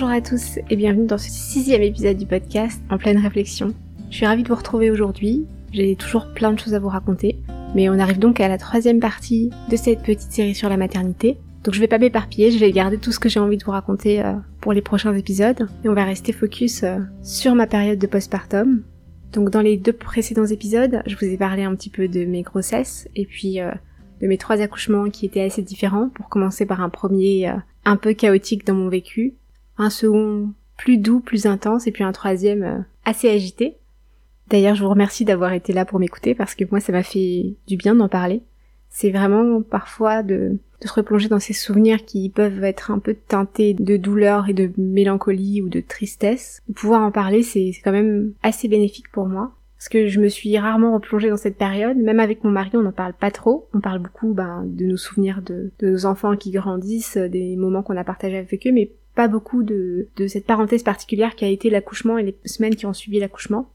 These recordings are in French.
Bonjour à tous et bienvenue dans ce sixième épisode du podcast En pleine réflexion. Je suis ravie de vous retrouver aujourd'hui. J'ai toujours plein de choses à vous raconter. Mais on arrive donc à la troisième partie de cette petite série sur la maternité. Donc je vais pas m'éparpiller, je vais garder tout ce que j'ai envie de vous raconter euh, pour les prochains épisodes. Et on va rester focus euh, sur ma période de postpartum. Donc dans les deux précédents épisodes, je vous ai parlé un petit peu de mes grossesses et puis euh, de mes trois accouchements qui étaient assez différents. Pour commencer par un premier un peu chaotique dans mon vécu, un second plus doux, plus intense et puis un troisième assez agité. D'ailleurs, je vous remercie d'avoir été là pour m'écouter parce que moi, ça m'a fait du bien d'en parler. C'est vraiment parfois de, se replonger dans ces souvenirs qui peuvent être un peu teintés de douleur et de mélancolie ou de tristesse. Pouvoir en parler, c'est quand même assez bénéfique pour moi. Parce que je me suis rarement replongée dans cette période. Même avec mon mari, on n'en parle pas trop. On parle beaucoup ben, de nos souvenirs de, de nos enfants qui grandissent, des moments qu'on a partagés avec eux, mais pas beaucoup de, de cette parenthèse particulière qui a été l'accouchement et les semaines qui ont suivi l'accouchement.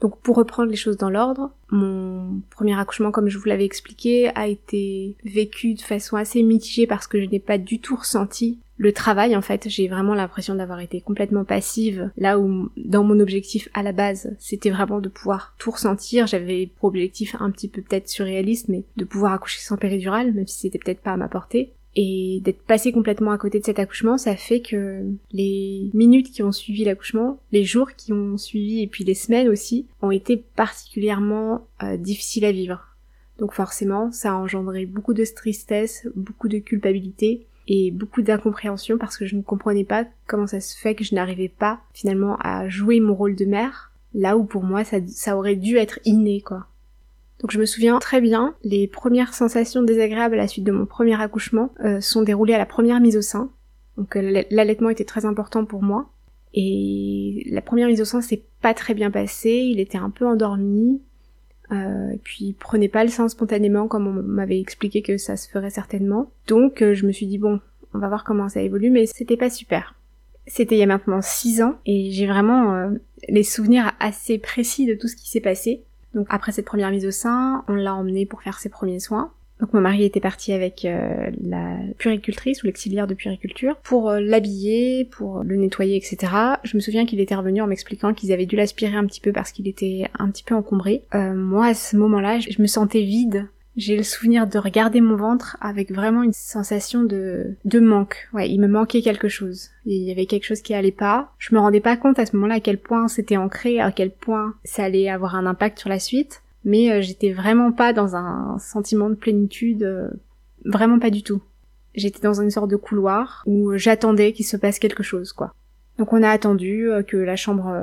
Donc pour reprendre les choses dans l'ordre, mon premier accouchement, comme je vous l'avais expliqué, a été vécu de façon assez mitigée parce que je n'ai pas du tout ressenti le travail en fait. J'ai vraiment l'impression d'avoir été complètement passive, là où dans mon objectif à la base, c'était vraiment de pouvoir tout ressentir. J'avais pour objectif un petit peu peut-être surréaliste, mais de pouvoir accoucher sans péridurale, même si c'était peut-être pas à ma portée. Et d'être passé complètement à côté de cet accouchement, ça fait que les minutes qui ont suivi l'accouchement, les jours qui ont suivi et puis les semaines aussi, ont été particulièrement euh, difficiles à vivre. Donc forcément, ça a engendré beaucoup de tristesse, beaucoup de culpabilité et beaucoup d'incompréhension parce que je ne comprenais pas comment ça se fait que je n'arrivais pas finalement à jouer mon rôle de mère, là où pour moi ça, ça aurait dû être inné quoi. Donc je me souviens très bien, les premières sensations désagréables à la suite de mon premier accouchement euh, sont déroulées à la première mise au sein. Donc euh, l'allaitement était très important pour moi. Et la première mise au sein s'est pas très bien passée, il était un peu endormi, euh, puis il prenait pas le sein spontanément comme on m'avait expliqué que ça se ferait certainement. Donc je me suis dit bon, on va voir comment ça évolue, mais c'était pas super. C'était il y a maintenant 6 ans et j'ai vraiment les souvenirs assez précis de tout ce qui s'est passé. Donc après cette première mise au sein, on l'a emmené pour faire ses premiers soins. Donc mon mari était parti avec euh, la puricultrice ou l'auxiliaire de puriculture pour euh, l'habiller, pour le nettoyer, etc. Je me souviens qu'il était revenu en m'expliquant qu'ils avaient dû l'aspirer un petit peu parce qu'il était un petit peu encombré. Euh, moi à ce moment-là, je me sentais vide j'ai le souvenir de regarder mon ventre avec vraiment une sensation de, de manque. Ouais, il me manquait quelque chose. Il y avait quelque chose qui allait pas. Je me rendais pas compte à ce moment-là à quel point c'était ancré, à quel point ça allait avoir un impact sur la suite. Mais euh, j'étais vraiment pas dans un sentiment de plénitude, euh, vraiment pas du tout. J'étais dans une sorte de couloir où j'attendais qu'il se passe quelque chose, quoi. Donc on a attendu euh, que la chambre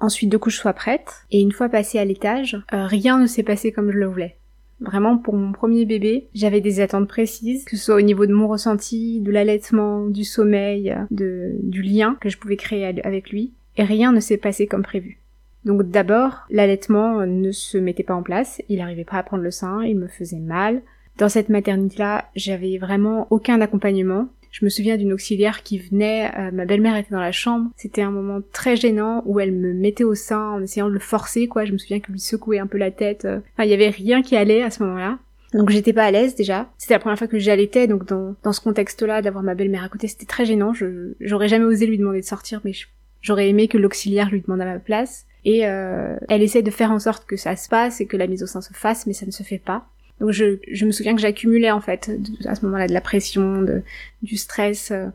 ensuite de couche soit prête, et une fois passé à l'étage, rien ne s'est passé comme je le voulais. Vraiment, pour mon premier bébé, j'avais des attentes précises, que ce soit au niveau de mon ressenti, de l'allaitement, du sommeil, du lien que je pouvais créer avec lui, et rien ne s'est passé comme prévu. Donc d'abord, l'allaitement ne se mettait pas en place, il n'arrivait pas à prendre le sein, il me faisait mal. Dans cette maternité-là, j'avais vraiment aucun accompagnement, je me souviens d'une auxiliaire qui venait, euh, ma belle-mère était dans la chambre, c'était un moment très gênant où elle me mettait au sein en essayant de le forcer, quoi. Je me souviens qu'elle lui secouait un peu la tête. Euh. Enfin, il y avait rien qui allait à ce moment-là. Donc j'étais pas à l'aise déjà. C'était la première fois que j'allaitais, donc dans, dans ce contexte-là, d'avoir ma belle-mère à côté, c'était très gênant. Je, j'aurais jamais osé lui demander de sortir, mais j'aurais aimé que l'auxiliaire lui demande à ma place. Et euh, elle essaie de faire en sorte que ça se passe et que la mise au sein se fasse, mais ça ne se fait pas. Donc je, je me souviens que j'accumulais en fait à ce moment-là de la pression, de, du stress. Euh.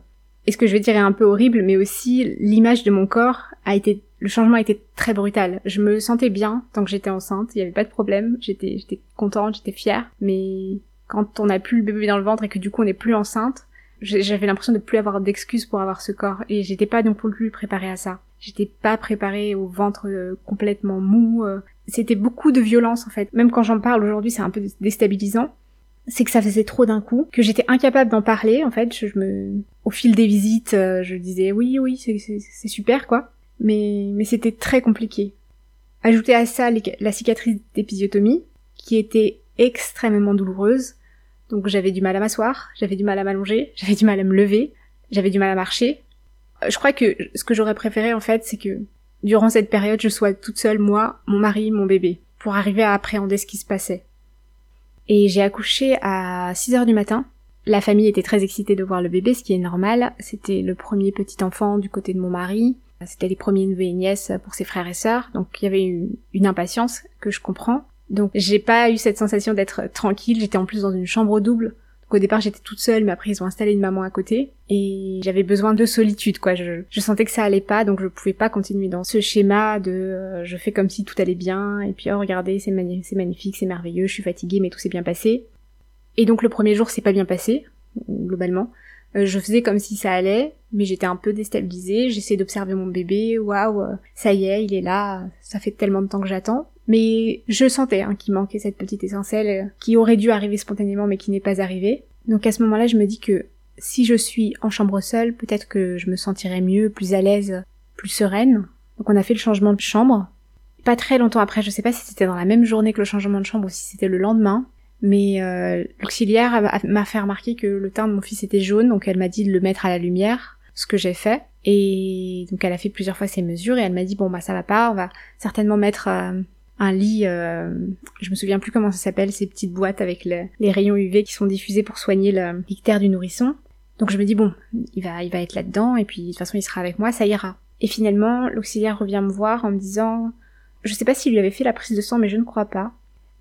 Et ce que je vais dire est un peu horrible, mais aussi l'image de mon corps a été, le changement a été très brutal. Je me sentais bien tant que j'étais enceinte, il n'y avait pas de problème, j'étais, j'étais contente, j'étais fière. Mais quand on n'a plus le bébé dans le ventre et que du coup on n'est plus enceinte, j'avais l'impression de plus avoir d'excuses pour avoir ce corps et j'étais pas non plus préparée à ça. J'étais pas préparée au ventre euh, complètement mou. C'était beaucoup de violence en fait. Même quand j'en parle aujourd'hui, c'est un peu déstabilisant. C'est que ça faisait trop d'un coup, que j'étais incapable d'en parler en fait. Je, me, au fil des visites, euh, je disais oui, oui, c'est super quoi. Mais, mais c'était très compliqué. Ajouter à ça la cicatrice d'épisiotomie, qui était extrêmement douloureuse. Donc j'avais du mal à m'asseoir, j'avais du mal à m'allonger, j'avais du mal à me lever, j'avais du mal à marcher, euh, je crois que ce que j'aurais préféré en fait, c'est que durant cette période, je sois toute seule, moi, mon mari, mon bébé, pour arriver à appréhender ce qui se passait. Et j'ai accouché à 6 heures du matin. La famille était très excitée de voir le bébé, ce qui est normal. C'était le premier petit enfant du côté de mon mari. C'était les premiers neveux et nièces pour ses frères et sœurs. Donc il y avait une, une impatience que je comprends. Donc j'ai pas eu cette sensation d'être tranquille. J'étais en plus dans une chambre double. Donc au départ j'étais toute seule, mais après ils ont installé une maman à côté et j'avais besoin de solitude quoi. Je, sentais que ça allait pas, donc je pouvais pas continuer dans ce schéma de euh, je fais comme si tout allait bien et puis oh regardez c'est magnifique, c'est merveilleux, je suis fatiguée mais tout s'est bien passé. Et donc le premier jour c'est pas bien passé globalement. Euh, je faisais comme si ça allait, mais j'étais un peu déstabilisée. J'essayais d'observer mon bébé. Waouh, ça y est, il est là. Ça fait tellement de temps que j'attends. Mais je sentais hein, qu'il manquait cette petite essentielle euh, qui aurait dû arriver spontanément mais qui n'est pas arrivée. Donc à ce moment-là, je me dis que si je suis en chambre seule, peut-être que je me sentirais mieux, plus à l'aise, plus sereine. Donc on a fait le changement de chambre. Pas très longtemps après, je sais pas si c'était dans la même journée que le changement de chambre ou si c'était le lendemain, mais euh, l'auxiliaire m'a fait remarquer que le teint de mon fils était jaune, donc elle m'a dit de le mettre à la lumière, ce que j'ai fait. Et donc elle a fait plusieurs fois ses mesures et elle m'a dit bon bah ça va pas, on va certainement mettre euh, un lit, euh, je me souviens plus comment ça s'appelle, ces petites boîtes avec les rayons UV qui sont diffusés pour soigner le l'ictère du nourrisson. Donc je me dis bon, il va, il va être là-dedans et puis de toute façon il sera avec moi, ça ira. Et finalement l'auxiliaire revient me voir en me disant, je sais pas s'il lui avait fait la prise de sang mais je ne crois pas,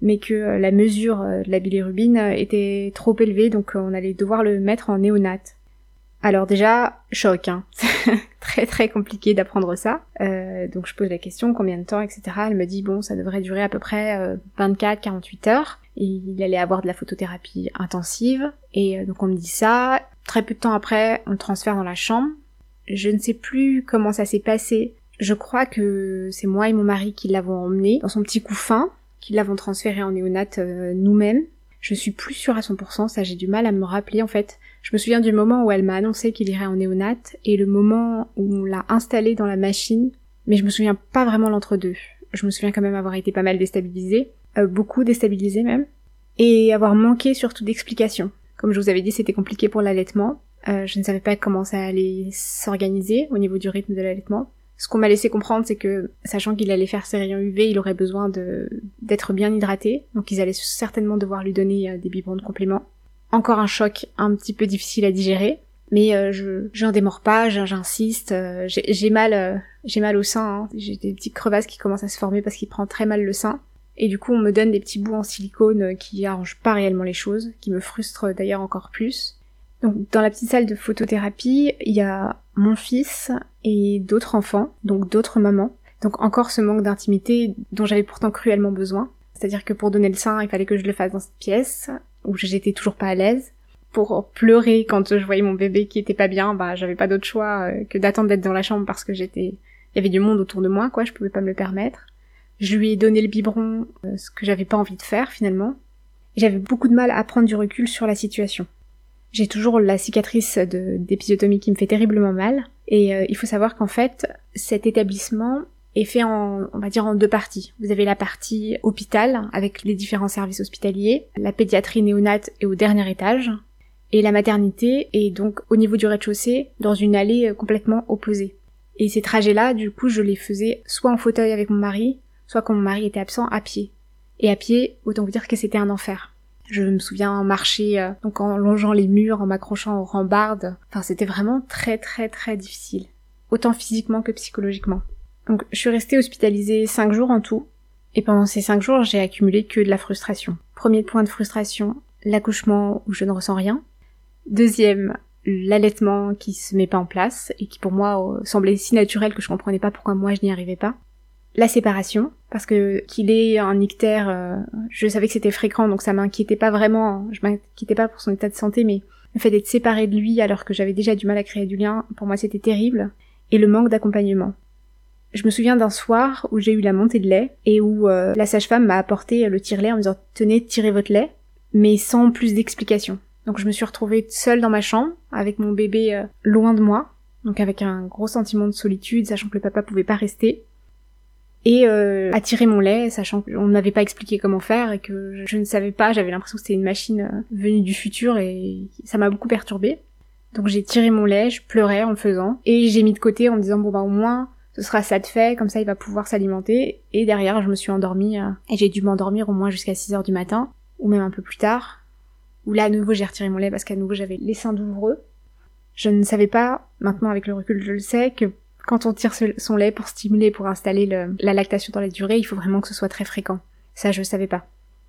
mais que euh, la mesure euh, de la bilirubine était trop élevée donc on allait devoir le mettre en néonate. Alors déjà, choc, hein. très très compliqué d'apprendre ça. Euh, donc je pose la question, combien de temps, etc. Elle me dit, bon, ça devrait durer à peu près 24-48 euh, heures. Et il allait avoir de la photothérapie intensive. Et euh, donc on me dit ça. Très peu de temps après, on le transfère dans la chambre. Je ne sais plus comment ça s'est passé. Je crois que c'est moi et mon mari qui l'avons emmené dans son petit couffin, qui l'avons transféré en néonate nous-mêmes. Je suis plus sûre à 100%, ça j'ai du mal à me rappeler en fait. Je me souviens du moment où elle m'a annoncé qu'il irait en néonate et le moment où on l'a installé dans la machine, mais je me souviens pas vraiment l'entre-deux. Je me souviens quand même avoir été pas mal déstabilisée, euh, beaucoup déstabilisée même, et avoir manqué surtout d'explications. Comme je vous avais dit, c'était compliqué pour l'allaitement. Euh, je ne savais pas comment ça allait s'organiser au niveau du rythme de l'allaitement. Ce qu'on m'a laissé comprendre, c'est que, sachant qu'il allait faire ses rayons UV, il aurait besoin d'être bien hydraté, donc ils allaient certainement devoir lui donner euh, des biberons de complément. Encore un choc un petit peu difficile à digérer, mais euh, je j'en démords pas, j'insiste. Euh, j'ai mal, euh, mal au sein. Hein. J'ai des petites crevasses qui commencent à se former parce qu'il prend très mal le sein. Et du coup, on me donne des petits bouts en silicone qui arrangent pas réellement les choses, qui me frustrent d'ailleurs encore plus. Donc, dans la petite salle de photothérapie, il y a mon fils et d'autres enfants, donc d'autres mamans. Donc encore ce manque d'intimité dont j'avais pourtant cruellement besoin. C'est-à-dire que pour donner le sein, il fallait que je le fasse dans cette pièce où j'étais toujours pas à l'aise. Pour pleurer quand je voyais mon bébé qui était pas bien, bah j'avais pas d'autre choix euh, que d'attendre d'être dans la chambre parce que j'étais, il y avait du monde autour de moi, quoi, je pouvais pas me le permettre. Je lui ai donné le biberon, euh, ce que j'avais pas envie de faire finalement. J'avais beaucoup de mal à prendre du recul sur la situation. J'ai toujours la cicatrice d'épisiotomie qui me fait terriblement mal. Et euh, il faut savoir qu'en fait, cet établissement est fait en, on va dire, en deux parties. Vous avez la partie hôpital avec les différents services hospitaliers, la pédiatrie néonate est au dernier étage, et la maternité est donc au niveau du rez-de-chaussée dans une allée euh, complètement opposée. Et ces trajets-là, du coup, je les faisais soit en fauteuil avec mon mari, soit quand mon mari était absent à pied. Et à pied, autant vous dire que c'était un enfer. Je me souviens marcher euh, donc en longeant les murs, en m'accrochant aux rambardes. Enfin, c'était vraiment très très très difficile, autant physiquement que psychologiquement. Donc je suis restée hospitalisée cinq jours en tout, et pendant ces cinq jours, j'ai accumulé que de la frustration. Premier point de frustration, l'accouchement où je ne ressens rien. Deuxième, l'allaitement qui se met pas en place et qui pour moi euh, semblait si naturel que je comprenais pas pourquoi moi je n'y arrivais pas. La séparation, parce que qu'il ait un ictère, euh, je savais que c'était fréquent donc ça m'inquiétait pas vraiment, je m'inquiétais pas pour son état de santé mais le fait d'être séparée de lui alors que j'avais déjà du mal à créer du lien, pour moi c'était terrible. Et le manque d'accompagnement. Je me souviens d'un soir où j'ai eu la montée de lait et où euh, la sage-femme m'a apporté le tire-lait en me disant tenez, tirez votre lait, mais sans plus d'explications. Donc je me suis retrouvée seule dans ma chambre avec mon bébé euh, loin de moi, donc avec un gros sentiment de solitude, sachant que le papa pouvait pas rester. Et euh, à tirer mon lait, sachant qu'on ne m'avait pas expliqué comment faire et que je ne savais pas, j'avais l'impression que c'était une machine venue du futur et ça m'a beaucoup perturbée. Donc j'ai tiré mon lait, je pleurais en le faisant, et j'ai mis de côté en me disant bon bah au moins ce sera ça de fait, comme ça il va pouvoir s'alimenter. Et derrière, je me suis endormie, euh, et j'ai dû m'endormir au moins jusqu'à 6 heures du matin, ou même un peu plus tard. où là à nouveau j'ai retiré mon lait parce qu'à nouveau j'avais les seins douloureux. Je ne savais pas, maintenant avec le recul je le sais, que quand on tire son lait pour stimuler, pour installer la lactation dans la durée, il faut vraiment que ce soit très fréquent. Ça je savais pas.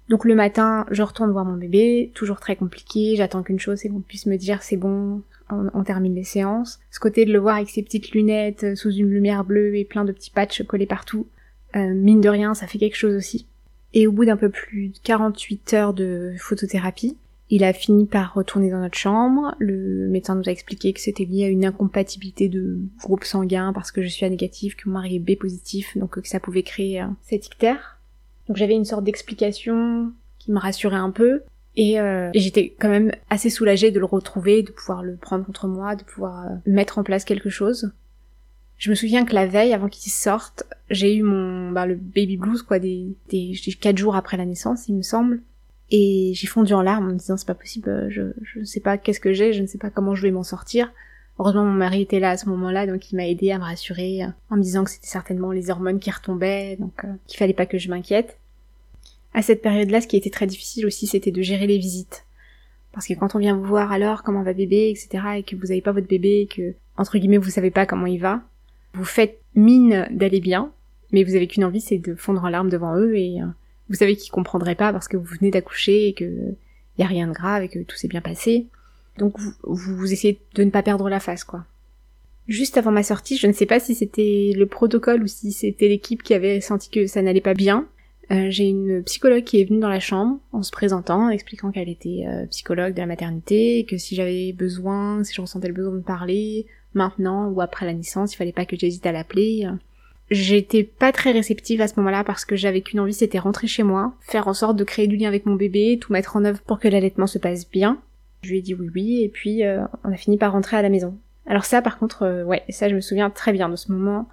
Donc le matin, je retourne voir mon bébé, toujours très compliqué, j'attends qu'une chose, c'est qu'on puisse me dire c'est bon, on, termine les séances. Ce côté de le voir avec ses petites lunettes euh, sous une lumière bleue et plein de petits patchs collés partout, euh, mine de rien, ça fait quelque chose aussi. Et au bout d'un peu plus de 48 heures de photothérapie, il a fini par retourner dans notre chambre. Le médecin nous a expliqué que c'était lié à une incompatibilité de groupe sanguin parce que je suis A négatif, que mon mari est B positif, donc que ça pouvait créer euh, cet ictère. Donc j'avais une sorte d'explication qui me rassurait un peu. Euh, et, j'étais quand même assez soulagée de le retrouver, de pouvoir le prendre contre moi, de pouvoir euh, mettre en place quelque chose. Je me souviens que la veille, avant qu'il sorte, j'ai eu mon bah, le baby blues quoi, des, des quatre jours après la naissance, il me semble. Et j'ai fondu en larmes en me disant c'est pas possible, je je sais pas qu'est-ce que j'ai, je ne sais pas comment je vais m'en sortir. Heureusement mon mari était là à ce moment-là, donc il m'a aidé à me rassurer en me disant que c'était certainement les hormones qui retombaient, donc euh, qu'il fallait pas que je m'inquiète. À cette période-là, ce qui était très difficile aussi, c'était de gérer les visites. Parce que quand on vient vous voir alors comment va bébé, etc., et que vous avez pas votre bébé, et que, entre guillemets, vous savez pas comment il va, vous faites mine d'aller bien, mais vous avez qu'une envie, c'est de fondre en larmes devant eux, et euh, vous savez qu'ils comprendraient pas parce que vous venez d'accoucher, et que y a rien de grave, et que tout s'est bien passé. Donc vous, vous essayez de ne pas perdre la face, quoi. Juste avant ma sortie, je ne sais pas si c'était le protocole ou si c'était l'équipe qui avait senti que ça n'allait pas bien, euh, j'ai une psychologue qui est venue dans la chambre en se présentant, expliquant qu'elle était euh, psychologue de la maternité, et que si j'avais besoin, si je ressentais le besoin de parler, maintenant ou après la naissance, il fallait pas que j'hésite à l'appeler. J'étais pas très réceptive à ce moment-là parce que j'avais qu'une envie, c'était rentrer chez moi, faire en sorte de créer du lien avec mon bébé, tout mettre en œuvre pour que l'allaitement se passe bien. Je lui ai dit oui oui, et puis euh, on a fini par rentrer à la maison. Alors ça par contre, ouais, ça je me souviens très bien de ce moment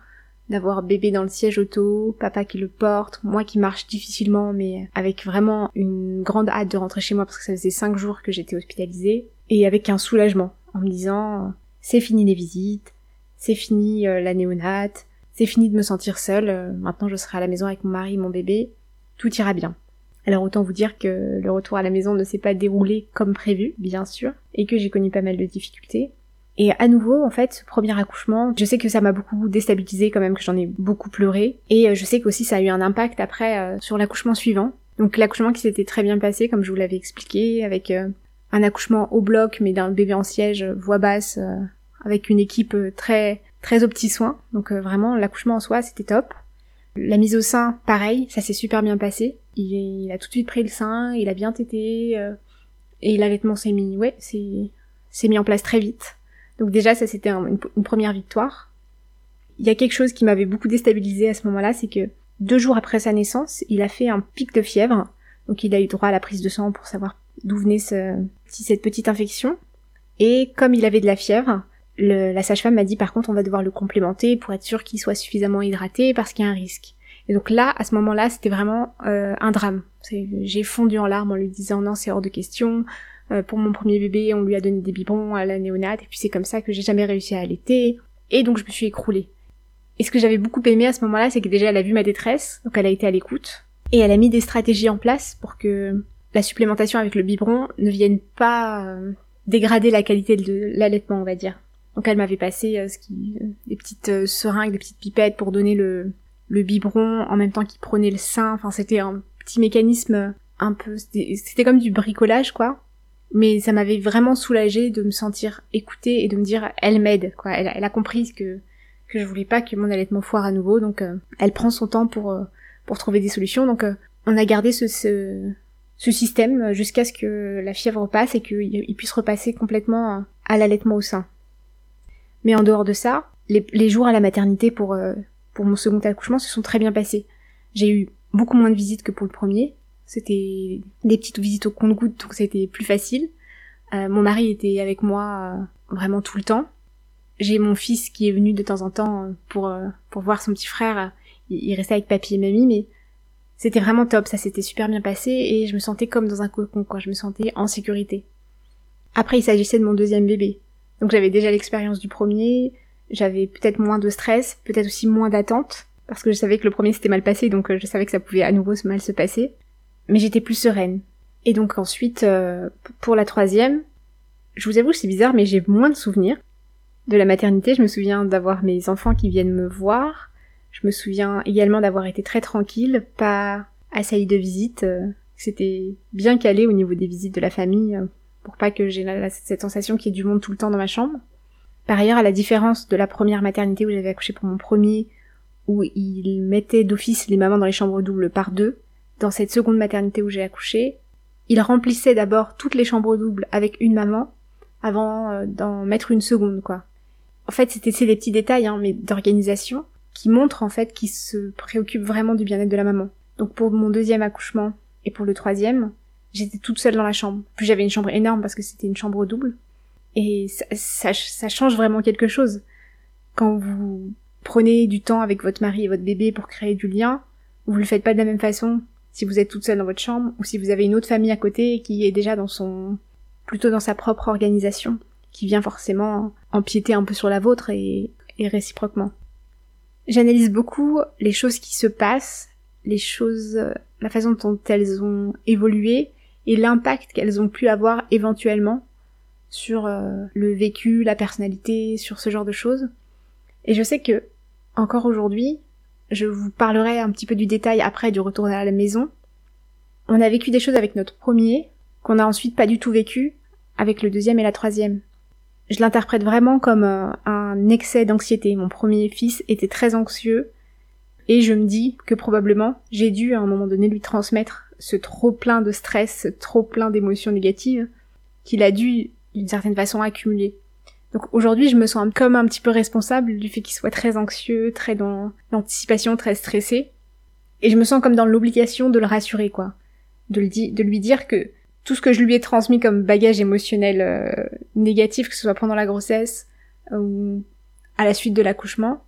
d'avoir bébé dans le siège auto, papa qui le porte, moi qui marche difficilement mais avec vraiment une grande hâte de rentrer chez moi parce que ça faisait cinq jours que j'étais hospitalisée et avec un soulagement en me disant c'est fini les visites, c'est fini euh, la néonate, c'est fini de me sentir seule, euh, maintenant je serai à la maison avec mon mari et mon bébé, tout ira bien. Alors autant vous dire que le retour à la maison ne s'est pas déroulé comme prévu, bien sûr, et que j'ai connu pas mal de difficultés. Et à nouveau, en fait, ce premier accouchement, je sais que ça m'a beaucoup déstabilisé quand même, que j'en ai beaucoup pleuré. Et euh, je sais qu'aussi ça a eu un impact après euh, sur l'accouchement suivant. Donc l'accouchement qui s'était très bien passé, comme je vous l'avais expliqué, avec euh, un accouchement au bloc, mais d'un bébé en siège, voix basse, avec une équipe très très aux petits soins. Donc vraiment, l'accouchement en soi, c'était top. La mise au sein, pareil, ça s'est super bien passé. Il, il, a tout de suite pris le sein, il a bien tété, et l'allaitement s'est mis, ouais, s'est mis en place très vite. Donc déjà, ça c'était une, première victoire. Il y a quelque chose qui m'avait beaucoup déstabilisé à ce moment-là, c'est que deux jours après sa naissance, il a fait un pic de fièvre. Donc il a eu droit à la prise de sang pour savoir d'où venait cette petite infection. Et comme il avait de la fièvre, la sage-femme m'a dit par contre on va devoir le complémenter pour être sûr qu'il soit suffisamment hydraté parce qu'il y a un risque. Et donc là, à ce moment-là, c'était vraiment euh, un drame. J'ai fondu en larmes en lui disant non, c'est hors de question. Euh, pour mon premier bébé, on lui a donné des biberons à la néonate, et puis c'est comme ça que j'ai jamais réussi à allaiter. Et donc je me suis écroulée. Et ce que j'avais beaucoup aimé à ce moment-là, c'est que déjà elle a vu ma détresse, donc elle a été à l'écoute, et elle a mis des stratégies en place pour que la supplémentation avec le biberon ne vienne pas euh, dégrader la qualité de l'allaitement, on va dire. Donc elle m'avait passé euh, ce qui, des petites seringues, des petites pipettes pour donner le, le biberon en même temps qu'il prenait le sein. Enfin, c'était un petit mécanisme un peu, c'était comme du bricolage, quoi. Mais ça m'avait vraiment soulagée de me sentir écoutée et de me dire elle m'aide quoi. Elle, a compris que que je voulais pas que mon allaitement foire à nouveau. Donc euh, elle prend son temps pour euh, pour trouver des solutions. Donc euh, on a gardé ce, ce, ce système jusqu'à ce que la fièvre passe et qu'il puisse repasser complètement à l'allaitement au sein. Mais en dehors de ça les, les jours à la maternité pour pour mon second accouchement se sont très bien passés j'ai eu beaucoup moins de visites que pour le premier c'était des petites visites au compte-gouttes, donc c'était plus facile. Euh, mon mari était avec moi euh, vraiment tout le temps. J'ai mon fils qui est venu de temps en temps euh, pour pour voir son petit frère. Il, restait avec papy et mamie, mais c'était vraiment top. Ça s'était super bien passé et je me sentais comme dans un cocon, quoi. Je me sentais en sécurité. Après, il s'agissait de mon deuxième bébé, donc j'avais déjà l'expérience du premier. J'avais peut-être moins de stress, peut-être aussi moins d'attente, parce que je savais que le premier s'était mal passé, donc je savais que ça pouvait à nouveau mal se passer mais j'étais plus sereine. Et donc ensuite, euh, pour la troisième, je vous avoue que c'est bizarre, mais j'ai moins de souvenirs de la maternité. Je me souviens d'avoir mes enfants qui viennent me voir. Je me souviens également d'avoir été très tranquille, pas assaillie de visites. Euh, c'était bien calé au niveau des visites de la famille, euh, pour pas que j'ai cette sensation qu'il y ait du monde tout le temps dans ma chambre. Par ailleurs, à la différence de la première maternité où j'avais accouché pour mon premier, où il mettait d'office les mamans dans les chambres doubles par deux, dans cette seconde maternité où j'ai accouché, il remplissait d'abord toutes les chambres doubles avec une maman avant euh, d'en mettre une seconde, quoi. En fait, c'était c'est des petits détails, hein, mais d'organisation qui montrent en fait qu'il se préoccupe vraiment du bien-être de la maman. Donc pour mon deuxième accouchement et pour le troisième, j'étais toute seule dans la chambre. Puis j'avais une chambre énorme parce que c'était une chambre double. Et ça, ça, change vraiment quelque chose. Quand vous prenez du temps avec votre mari et votre bébé pour créer du lien, vous le faites pas de la même façon si vous êtes toute seule dans votre chambre ou si vous avez une autre famille à côté qui est déjà dans son plutôt dans sa propre organisation qui vient forcément empiéter un peu sur la vôtre et, et réciproquement. J'analyse beaucoup les choses qui se passent, les choses, la façon dont elles ont évolué et l'impact qu'elles ont pu avoir éventuellement sur euh, le vécu, la personnalité, sur ce genre de choses. Et je sais que encore aujourd'hui, je vous parlerai un petit peu du détail après du retour à la maison. On a vécu des choses avec notre premier qu'on a ensuite pas du tout vécu avec le deuxième et la troisième. Je l'interprète vraiment comme euh, un excès d'anxiété. Mon premier fils était très anxieux et je me dis que probablement j'ai dû à un moment donné lui transmettre ce trop plein de stress, ce trop plein d'émotions négatives qu'il a dû d'une certaine façon accumuler. Donc aujourd'hui, je me sens comme un petit peu responsable du fait qu'il soit très anxieux, très dans l'anticipation, très stressé. Et je me sens comme dans l'obligation de le rassurer, quoi. De, le de lui dire que tout ce que je lui ai transmis comme bagage émotionnel euh, négatif, que ce soit pendant la grossesse ou à la suite de l'accouchement,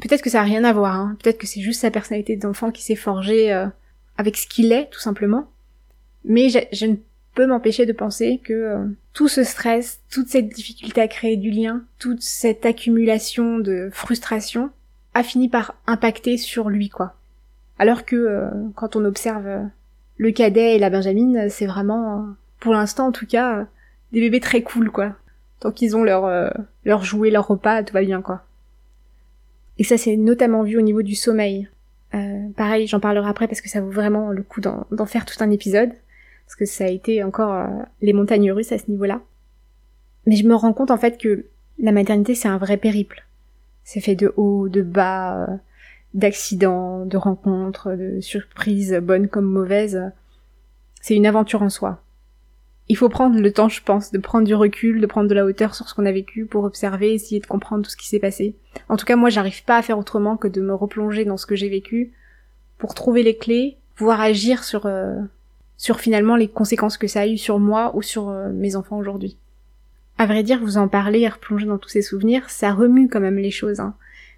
peut-être que ça a rien à voir, hein. peut-être que c'est juste sa personnalité d'enfant qui s'est forgée euh, avec ce qu'il est, tout simplement. Mais je ne m'empêcher de penser que euh, tout ce stress, toute cette difficulté à créer du lien, toute cette accumulation de frustration a fini par impacter sur lui, quoi. Alors que euh, quand on observe euh, le cadet et la benjamine, c'est vraiment, pour l'instant en tout cas, des bébés très cool, quoi. Tant qu'ils ont leur, leur jouet, leur repas, tout va bien, quoi. Et ça, c'est notamment vu au niveau du sommeil. pareil, j'en parlerai après parce que ça vaut vraiment le coup d'en faire tout un épisode parce que ça a été encore euh, les montagnes russes à ce niveau-là. Mais je me rends compte en fait que la maternité c'est un vrai périple. C'est fait de haut, de bas, euh, d'accidents, de rencontres, de surprises bonnes comme mauvaises. C'est une aventure en soi. Il faut prendre le temps, je pense, de prendre du recul, de prendre de la hauteur sur ce qu'on a vécu pour observer, essayer de comprendre tout ce qui s'est passé. En tout cas, moi, j'arrive pas à faire autrement que de me replonger dans ce que j'ai vécu pour trouver les clés, pouvoir agir sur euh, sur finalement les conséquences que ça a eu sur moi ou sur euh, mes enfants aujourd'hui. À vrai dire, vous en parlez et replonger dans tous ces souvenirs, ça remue quand même les choses. Hein.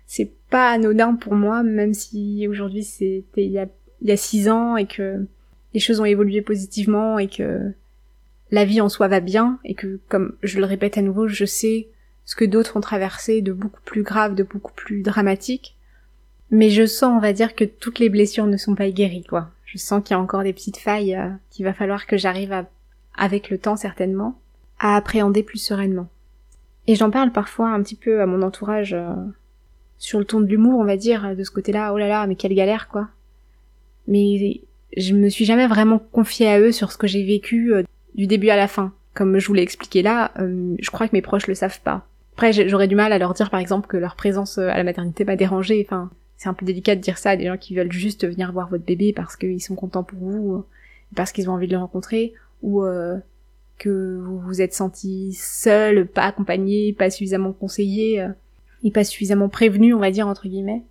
C'est pas anodin pour moi, même si aujourd'hui c'était il y a, il y a six ans et que les choses ont évolué positivement et que la vie en soi va bien et que, comme je le répète à nouveau, je sais ce que d'autres ont traversé de beaucoup plus grave, de beaucoup plus dramatique. Mais je sens, on va dire, que toutes les blessures ne sont pas guéries, quoi je sens qu'il y a encore des petites failles euh, qu'il va falloir que j'arrive à, avec le temps certainement, à appréhender plus sereinement. Et j'en parle parfois un petit peu à mon entourage euh, sur le ton de l'humour, on va dire, de ce côté-là, oh là là, mais quelle galère quoi. Mais je me suis jamais vraiment confiée à eux sur ce que j'ai vécu euh, du début à la fin. Comme je vous l'ai expliqué là, je crois que mes proches le savent pas. Après, j'aurais du mal à leur dire par exemple que leur présence à la maternité m'a dérangée. Enfin, c'est un peu délicat de dire ça à des gens qui veulent juste venir voir votre bébé parce qu'ils sont contents pour vous, parce qu'ils ont envie de le rencontrer, ou euh, que vous vous êtes senti seul, pas accompagné, pas suffisamment conseillé, euh, et pas suffisamment prévenu, on va dire entre guillemets,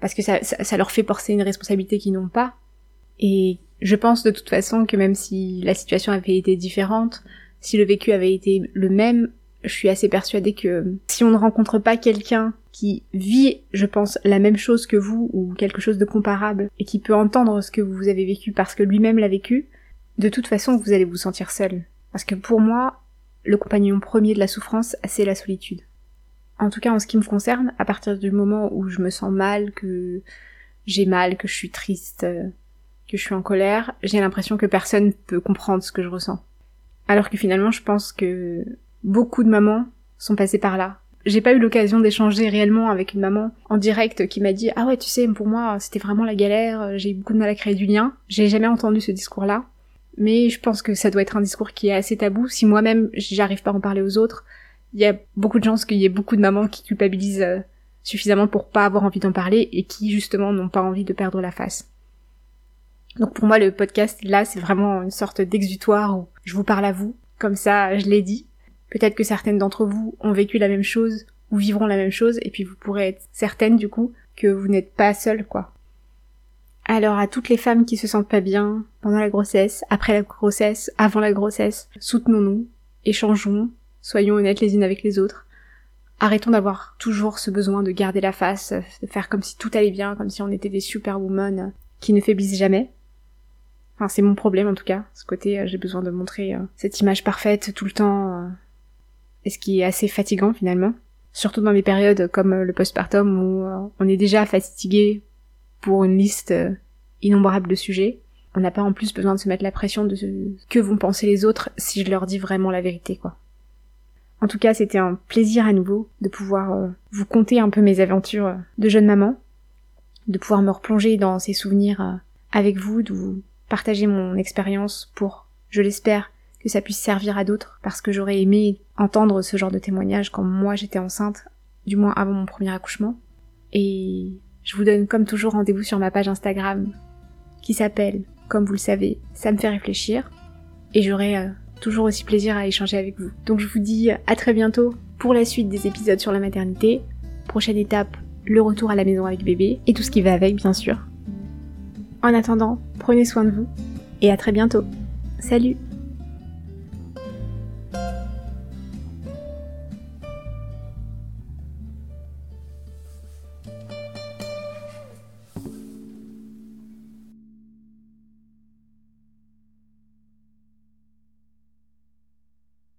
parce que ça, ça, leur fait porter une responsabilité qu'ils n'ont pas. Et je pense de toute façon que même si la situation avait été différente, si le vécu avait été le même, je suis assez persuadée que si on ne rencontre pas quelqu'un qui vit, je pense, la même chose que vous ou quelque chose de comparable et qui peut entendre ce que vous avez vécu parce que lui-même l'a vécu, de toute façon, vous allez vous sentir seul. Parce que pour moi, le compagnon premier de la souffrance, c'est la solitude. En tout cas, en ce qui me concerne, à partir du moment où je me sens mal, que j'ai mal, que je suis triste, que je suis en colère, j'ai l'impression que personne peut comprendre ce que je ressens. Alors que finalement, je pense que beaucoup de mamans sont passées par là. J'ai pas eu l'occasion d'échanger réellement avec une maman en direct qui m'a dit ah ouais tu sais pour moi c'était vraiment la galère, j'ai eu beaucoup de mal à créer du lien. J'ai jamais entendu ce discours-là, mais je pense que ça doit être un discours qui est assez tabou. Si moi-même j'arrive pas à en parler aux autres, il y a beaucoup de chances qu'il y ait beaucoup de mamans qui culpabilisent euh, suffisamment pour pas avoir envie d'en parler et qui justement n'ont pas envie de perdre la face. Donc pour moi le podcast là c'est vraiment une sorte d'exutoire où je vous parle à vous, comme ça je l'ai dit. Peut-être que certaines d'entre vous ont vécu la même chose ou vivront la même chose et puis vous pourrez être certaines du coup que vous n'êtes pas seule quoi. Alors à toutes les femmes qui se sentent pas bien pendant la grossesse, après la grossesse, avant la grossesse, soutenons-nous, échangeons, soyons honnêtes les unes avec les autres. Arrêtons d'avoir toujours ce besoin de garder la face, de faire comme si tout allait bien, comme si on était des superwomen qui ne faiblissent jamais. Enfin, c'est mon problème en tout cas. Ce côté, euh, j'ai besoin de montrer euh, cette image parfaite tout le temps, euh, ce qui est assez fatigant finalement. Surtout dans des périodes comme le postpartum où on est déjà fatigué pour une liste innombrable de sujets. On n'a pas en plus besoin de se mettre la pression de ce que vont penser les autres si je leur dis vraiment la vérité, quoi. En tout cas, c'était un plaisir à nouveau de pouvoir euh, vous conter un peu mes aventures euh, de jeune maman, de pouvoir me replonger dans ces souvenirs euh, avec vous, de vous partager mon expérience pour, je l'espère, que ça puisse servir à d'autres, parce que j'aurais aimé entendre ce genre de témoignage quand moi j'étais enceinte, du moins avant mon premier accouchement. Et je vous donne comme toujours rendez-vous sur ma page Instagram, qui s'appelle, comme vous le savez, ça me fait réfléchir. Et j'aurai toujours aussi plaisir à échanger avec vous. Donc je vous dis à très bientôt pour la suite des épisodes sur la maternité. Prochaine étape, le retour à la maison avec bébé et tout ce qui va avec bien sûr. En attendant, prenez soin de vous et à très bientôt. Salut